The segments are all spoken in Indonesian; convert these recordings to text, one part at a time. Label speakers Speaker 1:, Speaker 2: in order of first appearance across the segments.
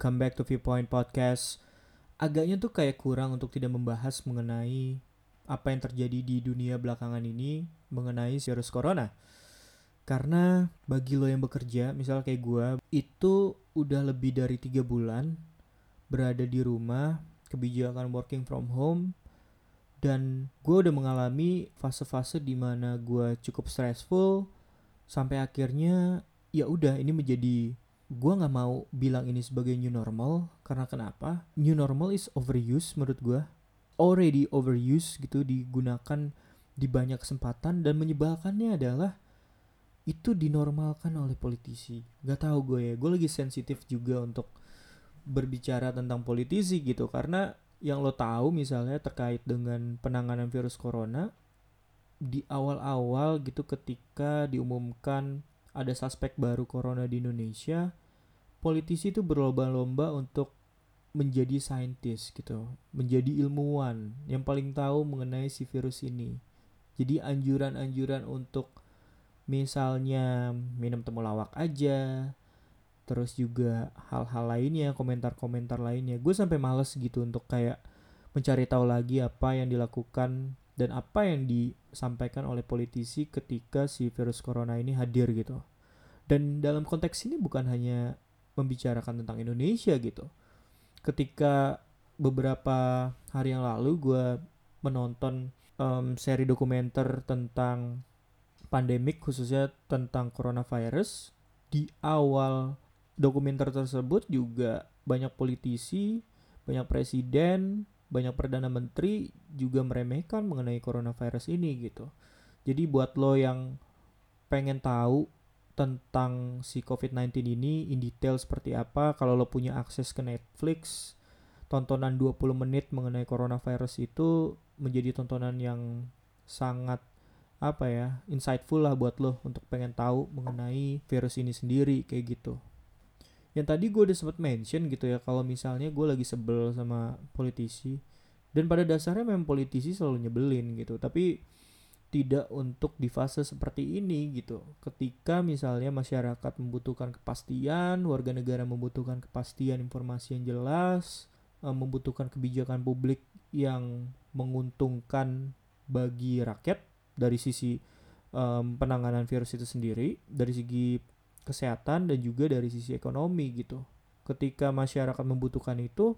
Speaker 1: welcome back to Viewpoint Podcast. Agaknya tuh kayak kurang untuk tidak membahas mengenai apa yang terjadi di dunia belakangan ini mengenai virus corona. Karena bagi lo yang bekerja, misal kayak gue, itu udah lebih dari tiga bulan berada di rumah, kebijakan working from home, dan gue udah mengalami fase-fase di mana gue cukup stressful sampai akhirnya ya udah ini menjadi gue nggak mau bilang ini sebagai new normal karena kenapa? New normal is overuse menurut gue already overuse gitu digunakan di banyak kesempatan dan menyebalkannya adalah itu dinormalkan oleh politisi. Gak tahu gue ya gue lagi sensitif juga untuk berbicara tentang politisi gitu karena yang lo tahu misalnya terkait dengan penanganan virus corona di awal-awal gitu ketika diumumkan ada suspek baru corona di Indonesia, politisi itu berlomba-lomba untuk menjadi saintis gitu, menjadi ilmuwan yang paling tahu mengenai si virus ini. Jadi anjuran-anjuran untuk misalnya minum temulawak aja, terus juga hal-hal lainnya, komentar-komentar lainnya. Gue sampai males gitu untuk kayak mencari tahu lagi apa yang dilakukan dan apa yang disampaikan oleh politisi ketika si virus corona ini hadir gitu. Dan dalam konteks ini bukan hanya membicarakan tentang Indonesia gitu. Ketika beberapa hari yang lalu gue menonton um, seri dokumenter tentang pandemik khususnya tentang coronavirus di awal dokumenter tersebut juga banyak politisi, banyak presiden, banyak perdana menteri juga meremehkan mengenai coronavirus ini gitu. Jadi buat lo yang pengen tahu tentang si COVID-19 ini in detail seperti apa, kalau lo punya akses ke Netflix, tontonan 20 menit mengenai coronavirus itu menjadi tontonan yang sangat apa ya, insightful lah buat lo untuk pengen tahu mengenai virus ini sendiri kayak gitu. Yang tadi gue udah sempat mention gitu ya kalau misalnya gue lagi sebel sama politisi dan pada dasarnya memang politisi selalu nyebelin gitu tapi tidak untuk di fase seperti ini gitu ketika misalnya masyarakat membutuhkan kepastian warga negara membutuhkan kepastian informasi yang jelas eh, membutuhkan kebijakan publik yang menguntungkan bagi rakyat dari sisi um, penanganan virus itu sendiri dari segi kesehatan dan juga dari sisi ekonomi gitu. Ketika masyarakat membutuhkan itu,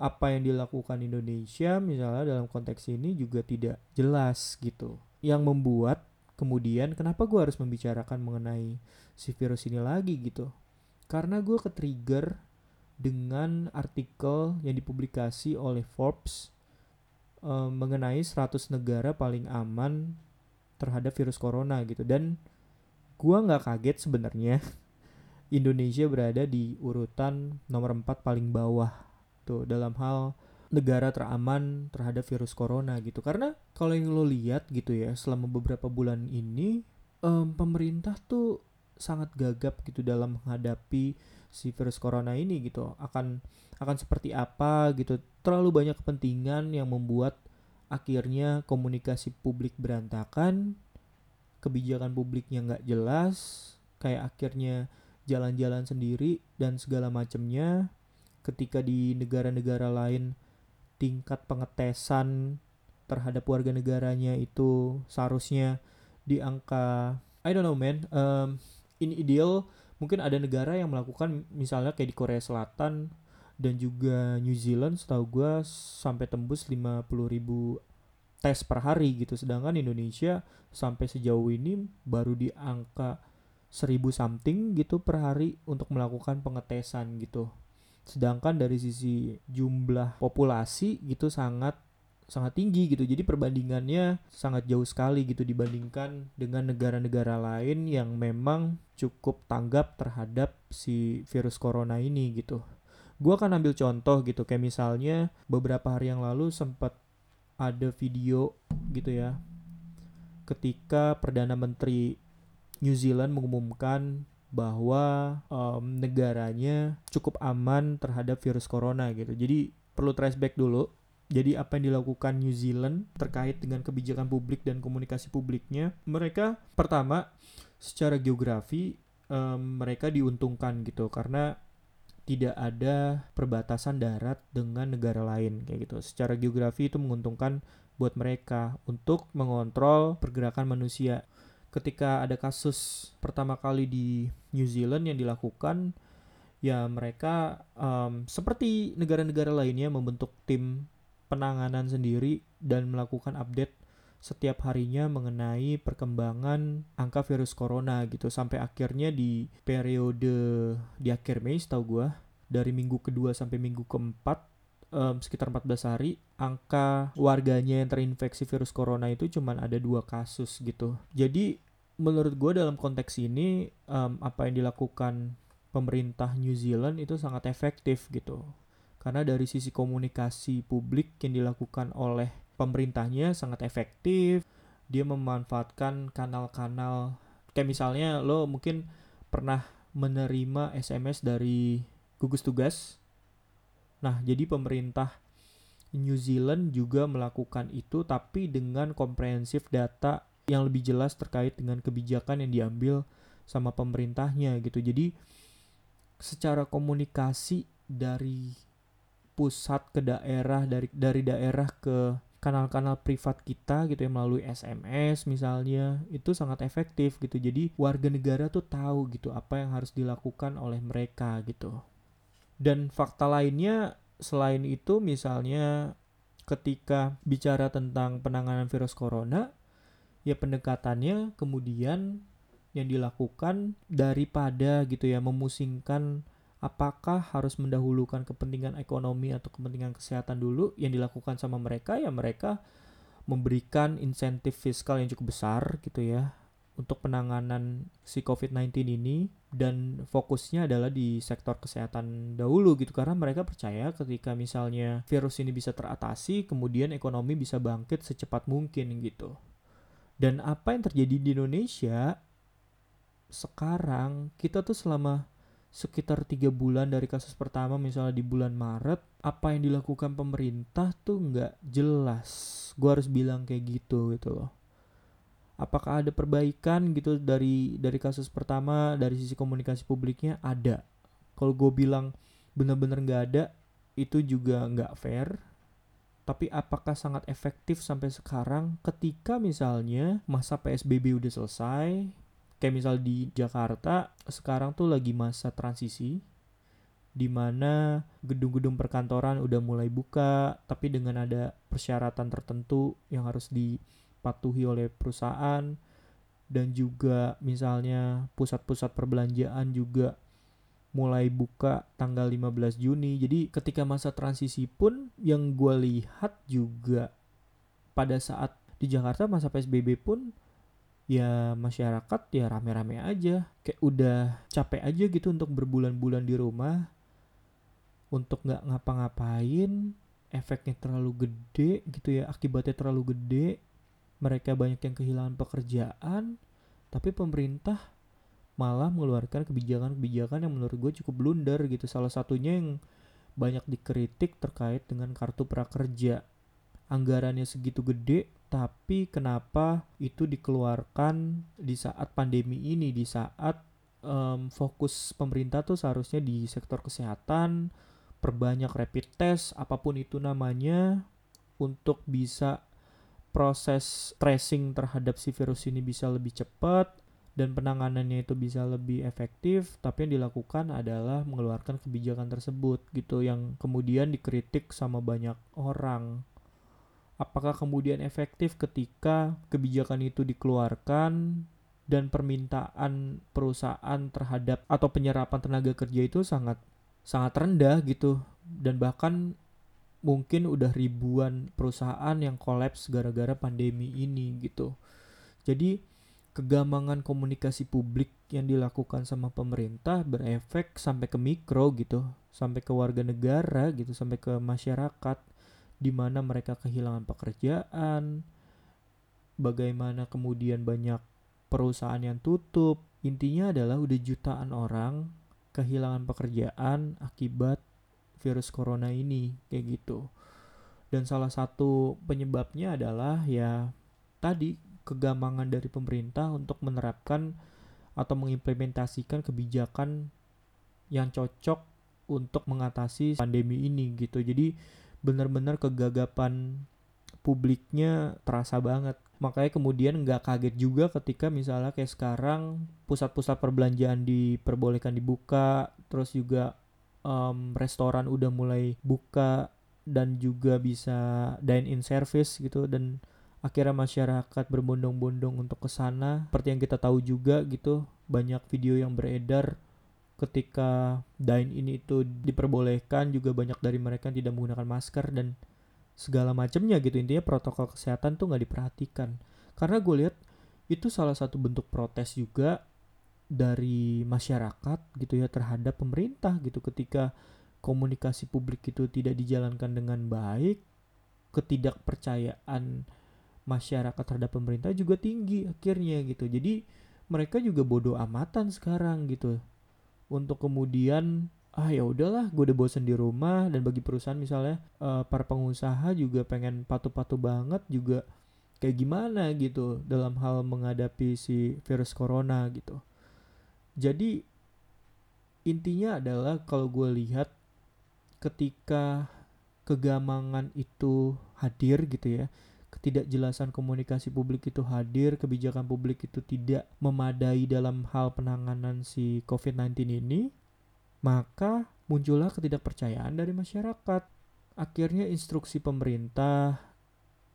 Speaker 1: apa yang dilakukan Indonesia misalnya dalam konteks ini juga tidak jelas gitu. Yang membuat kemudian kenapa gue harus membicarakan mengenai si virus ini lagi gitu. Karena gue ke-trigger dengan artikel yang dipublikasi oleh Forbes um, mengenai 100 negara paling aman terhadap virus corona gitu dan gua nggak kaget sebenarnya Indonesia berada di urutan nomor 4 paling bawah tuh dalam hal negara teraman terhadap virus corona gitu. Karena kalau yang lo lihat gitu ya selama beberapa bulan ini um, pemerintah tuh sangat gagap gitu dalam menghadapi si virus corona ini gitu. Akan akan seperti apa gitu. Terlalu banyak kepentingan yang membuat akhirnya komunikasi publik berantakan kebijakan publiknya nggak jelas kayak akhirnya jalan-jalan sendiri dan segala macamnya ketika di negara-negara lain tingkat pengetesan terhadap warga negaranya itu seharusnya di angka I don't know man. Um, in ideal mungkin ada negara yang melakukan misalnya kayak di Korea Selatan dan juga New Zealand setahu gue sampai tembus 50 ribu tes per hari gitu. Sedangkan Indonesia sampai sejauh ini baru di angka 1000 something gitu per hari untuk melakukan pengetesan gitu sedangkan dari sisi jumlah populasi gitu sangat sangat tinggi gitu. Jadi perbandingannya sangat jauh sekali gitu dibandingkan dengan negara-negara lain yang memang cukup tanggap terhadap si virus corona ini gitu. Gue akan ambil contoh gitu kayak misalnya beberapa hari yang lalu sempat ada video gitu ya ketika perdana menteri New Zealand mengumumkan bahwa um, negaranya cukup aman terhadap virus corona gitu. Jadi perlu trace back dulu. Jadi apa yang dilakukan New Zealand terkait dengan kebijakan publik dan komunikasi publiknya, mereka pertama secara geografi um, mereka diuntungkan gitu karena tidak ada perbatasan darat dengan negara lain kayak gitu. Secara geografi itu menguntungkan buat mereka untuk mengontrol pergerakan manusia. Ketika ada kasus pertama kali di New Zealand yang dilakukan, ya mereka um, seperti negara-negara lainnya membentuk tim penanganan sendiri dan melakukan update setiap harinya mengenai perkembangan angka virus corona gitu. Sampai akhirnya di periode di akhir Mei tahu gue dari minggu kedua sampai minggu keempat um, sekitar 14 hari angka warganya yang terinfeksi virus corona itu cuma ada dua kasus gitu jadi menurut gue dalam konteks ini um, apa yang dilakukan pemerintah New Zealand itu sangat efektif gitu karena dari sisi komunikasi publik yang dilakukan oleh pemerintahnya sangat efektif. Dia memanfaatkan kanal-kanal kayak misalnya lo mungkin pernah menerima SMS dari gugus tugas. Nah, jadi pemerintah New Zealand juga melakukan itu tapi dengan komprehensif data yang lebih jelas terkait dengan kebijakan yang diambil sama pemerintahnya gitu. Jadi secara komunikasi dari pusat ke daerah dari dari daerah ke kanal-kanal privat kita gitu ya melalui SMS misalnya itu sangat efektif gitu jadi warga negara tuh tahu gitu apa yang harus dilakukan oleh mereka gitu dan fakta lainnya selain itu misalnya ketika bicara tentang penanganan virus corona ya pendekatannya kemudian yang dilakukan daripada gitu ya memusingkan apakah harus mendahulukan kepentingan ekonomi atau kepentingan kesehatan dulu. Yang dilakukan sama mereka ya mereka memberikan insentif fiskal yang cukup besar gitu ya untuk penanganan si COVID-19 ini dan fokusnya adalah di sektor kesehatan dahulu gitu. Karena mereka percaya ketika misalnya virus ini bisa teratasi kemudian ekonomi bisa bangkit secepat mungkin gitu. Dan apa yang terjadi di Indonesia sekarang kita tuh selama sekitar tiga bulan dari kasus pertama misalnya di bulan Maret apa yang dilakukan pemerintah tuh nggak jelas. Gue harus bilang kayak gitu gitu loh apakah ada perbaikan gitu dari dari kasus pertama dari sisi komunikasi publiknya? Ada. Kalau gue bilang bener-bener nggak ada itu juga nggak fair. Tapi apakah sangat efektif sampai sekarang? Ketika misalnya masa PSBB udah selesai kayak misal di Jakarta sekarang tuh lagi masa transisi di mana gedung-gedung perkantoran udah mulai buka tapi dengan ada persyaratan tertentu yang harus dipatuhi oleh perusahaan dan juga misalnya pusat-pusat perbelanjaan juga mulai buka tanggal 15 Juni. Jadi ketika masa transisi pun yang gue lihat juga pada saat di Jakarta masa PSBB pun ya masyarakat ya rame-rame aja kayak udah capek aja gitu untuk berbulan-bulan di rumah untuk nggak ngapa-ngapain efeknya terlalu gede gitu ya akibatnya terlalu gede mereka banyak yang kehilangan pekerjaan tapi pemerintah malah mengeluarkan kebijakan-kebijakan yang menurut gue cukup blunder gitu. Salah satunya yang banyak dikritik terkait dengan kartu prakerja. Anggarannya segitu gede tapi kenapa itu dikeluarkan di saat pandemi ini? Di saat um, fokus pemerintah tuh seharusnya di sektor kesehatan perbanyak rapid test apa pun itu namanya untuk bisa proses tracing terhadap si virus ini bisa lebih cepat dan penanganannya itu bisa lebih efektif tapi yang dilakukan adalah mengeluarkan kebijakan tersebut gitu yang kemudian dikritik sama banyak orang. Apakah kemudian efektif ketika kebijakan itu dikeluarkan dan permintaan perusahaan terhadap atau penyerapan tenaga kerja itu sangat sangat rendah gitu dan bahkan mungkin udah ribuan perusahaan yang kolaps gara-gara pandemi ini gitu. Jadi kegamangan komunikasi publik yang dilakukan sama pemerintah berefek sampai ke mikro gitu, sampai ke warga negara gitu, sampai ke masyarakat di mana mereka kehilangan pekerjaan, bagaimana kemudian banyak perusahaan yang tutup. Intinya adalah udah jutaan orang kehilangan pekerjaan akibat virus corona ini kayak gitu. Dan salah satu penyebabnya adalah ya tadi kegamangan dari pemerintah untuk menerapkan atau mengimplementasikan kebijakan yang cocok untuk mengatasi pandemi ini gitu jadi benar-benar kegagapan publiknya terasa banget makanya kemudian nggak kaget juga ketika misalnya kayak sekarang pusat-pusat perbelanjaan diperbolehkan dibuka terus juga um, restoran udah mulai buka dan juga bisa dine in service gitu dan akhirnya masyarakat berbondong-bondong untuk ke sana. Seperti yang kita tahu juga gitu banyak video yang beredar ketika dine in itu diperbolehkan juga banyak dari mereka yang tidak menggunakan masker dan segala macamnya gitu. Intinya protokol kesehatan tuh nggak diperhatikan. Karena gue lihat itu salah satu bentuk protes juga dari masyarakat gitu ya terhadap pemerintah gitu. Ketika komunikasi publik itu tidak dijalankan dengan baik ketidakpercayaan masyarakat terhadap pemerintah juga tinggi akhirnya gitu. Jadi mereka juga bodoh amatan sekarang gitu. Untuk kemudian ah ya udahlah gue udah bosan di rumah. Dan bagi perusahaan misalnya uh, para pengusaha juga pengen patuh-patuh banget juga kayak gimana gitu dalam hal menghadapi si virus corona gitu jadi intinya adalah kalau gue lihat ketika kegamangan itu hadir gitu ya ketidakjelasan komunikasi publik itu hadir, kebijakan publik itu tidak memadai dalam hal penanganan si COVID-19 ini, maka muncullah ketidakpercayaan dari masyarakat. Akhirnya instruksi pemerintah,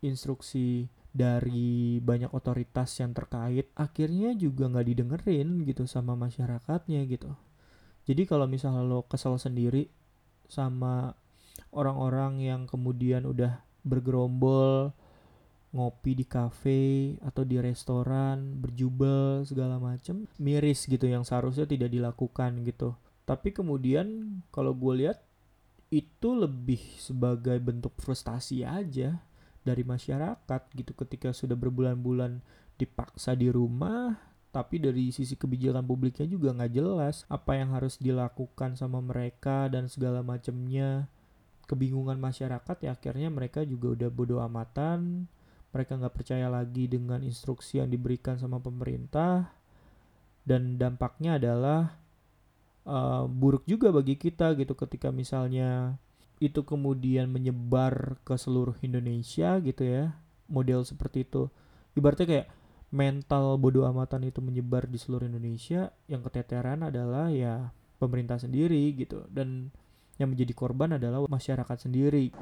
Speaker 1: instruksi dari banyak otoritas yang terkait akhirnya juga nggak didengerin gitu sama masyarakatnya gitu. Jadi kalau misalnya lo kesel sendiri sama orang-orang yang kemudian udah bergerombol ngopi di kafe atau di restoran berjubel segala macem miris gitu yang seharusnya tidak dilakukan gitu tapi kemudian kalau gue lihat itu lebih sebagai bentuk frustasi aja dari masyarakat gitu. Ketika sudah berbulan-bulan dipaksa di rumah tapi dari sisi kebijakan publiknya juga nggak jelas apa yang harus dilakukan sama mereka dan segala macamnya kebingungan masyarakat ya akhirnya mereka juga udah bodoh amatan. Mereka nggak percaya lagi dengan instruksi yang diberikan sama pemerintah. Dan dampaknya adalah uh, buruk juga bagi kita gitu. Ketika misalnya itu kemudian menyebar ke seluruh Indonesia gitu ya model seperti itu. Ibaratnya kayak mental bodoh amatan itu menyebar di seluruh Indonesia yang keteteran adalah ya pemerintah sendiri gitu. Dan yang menjadi korban adalah masyarakat sendiri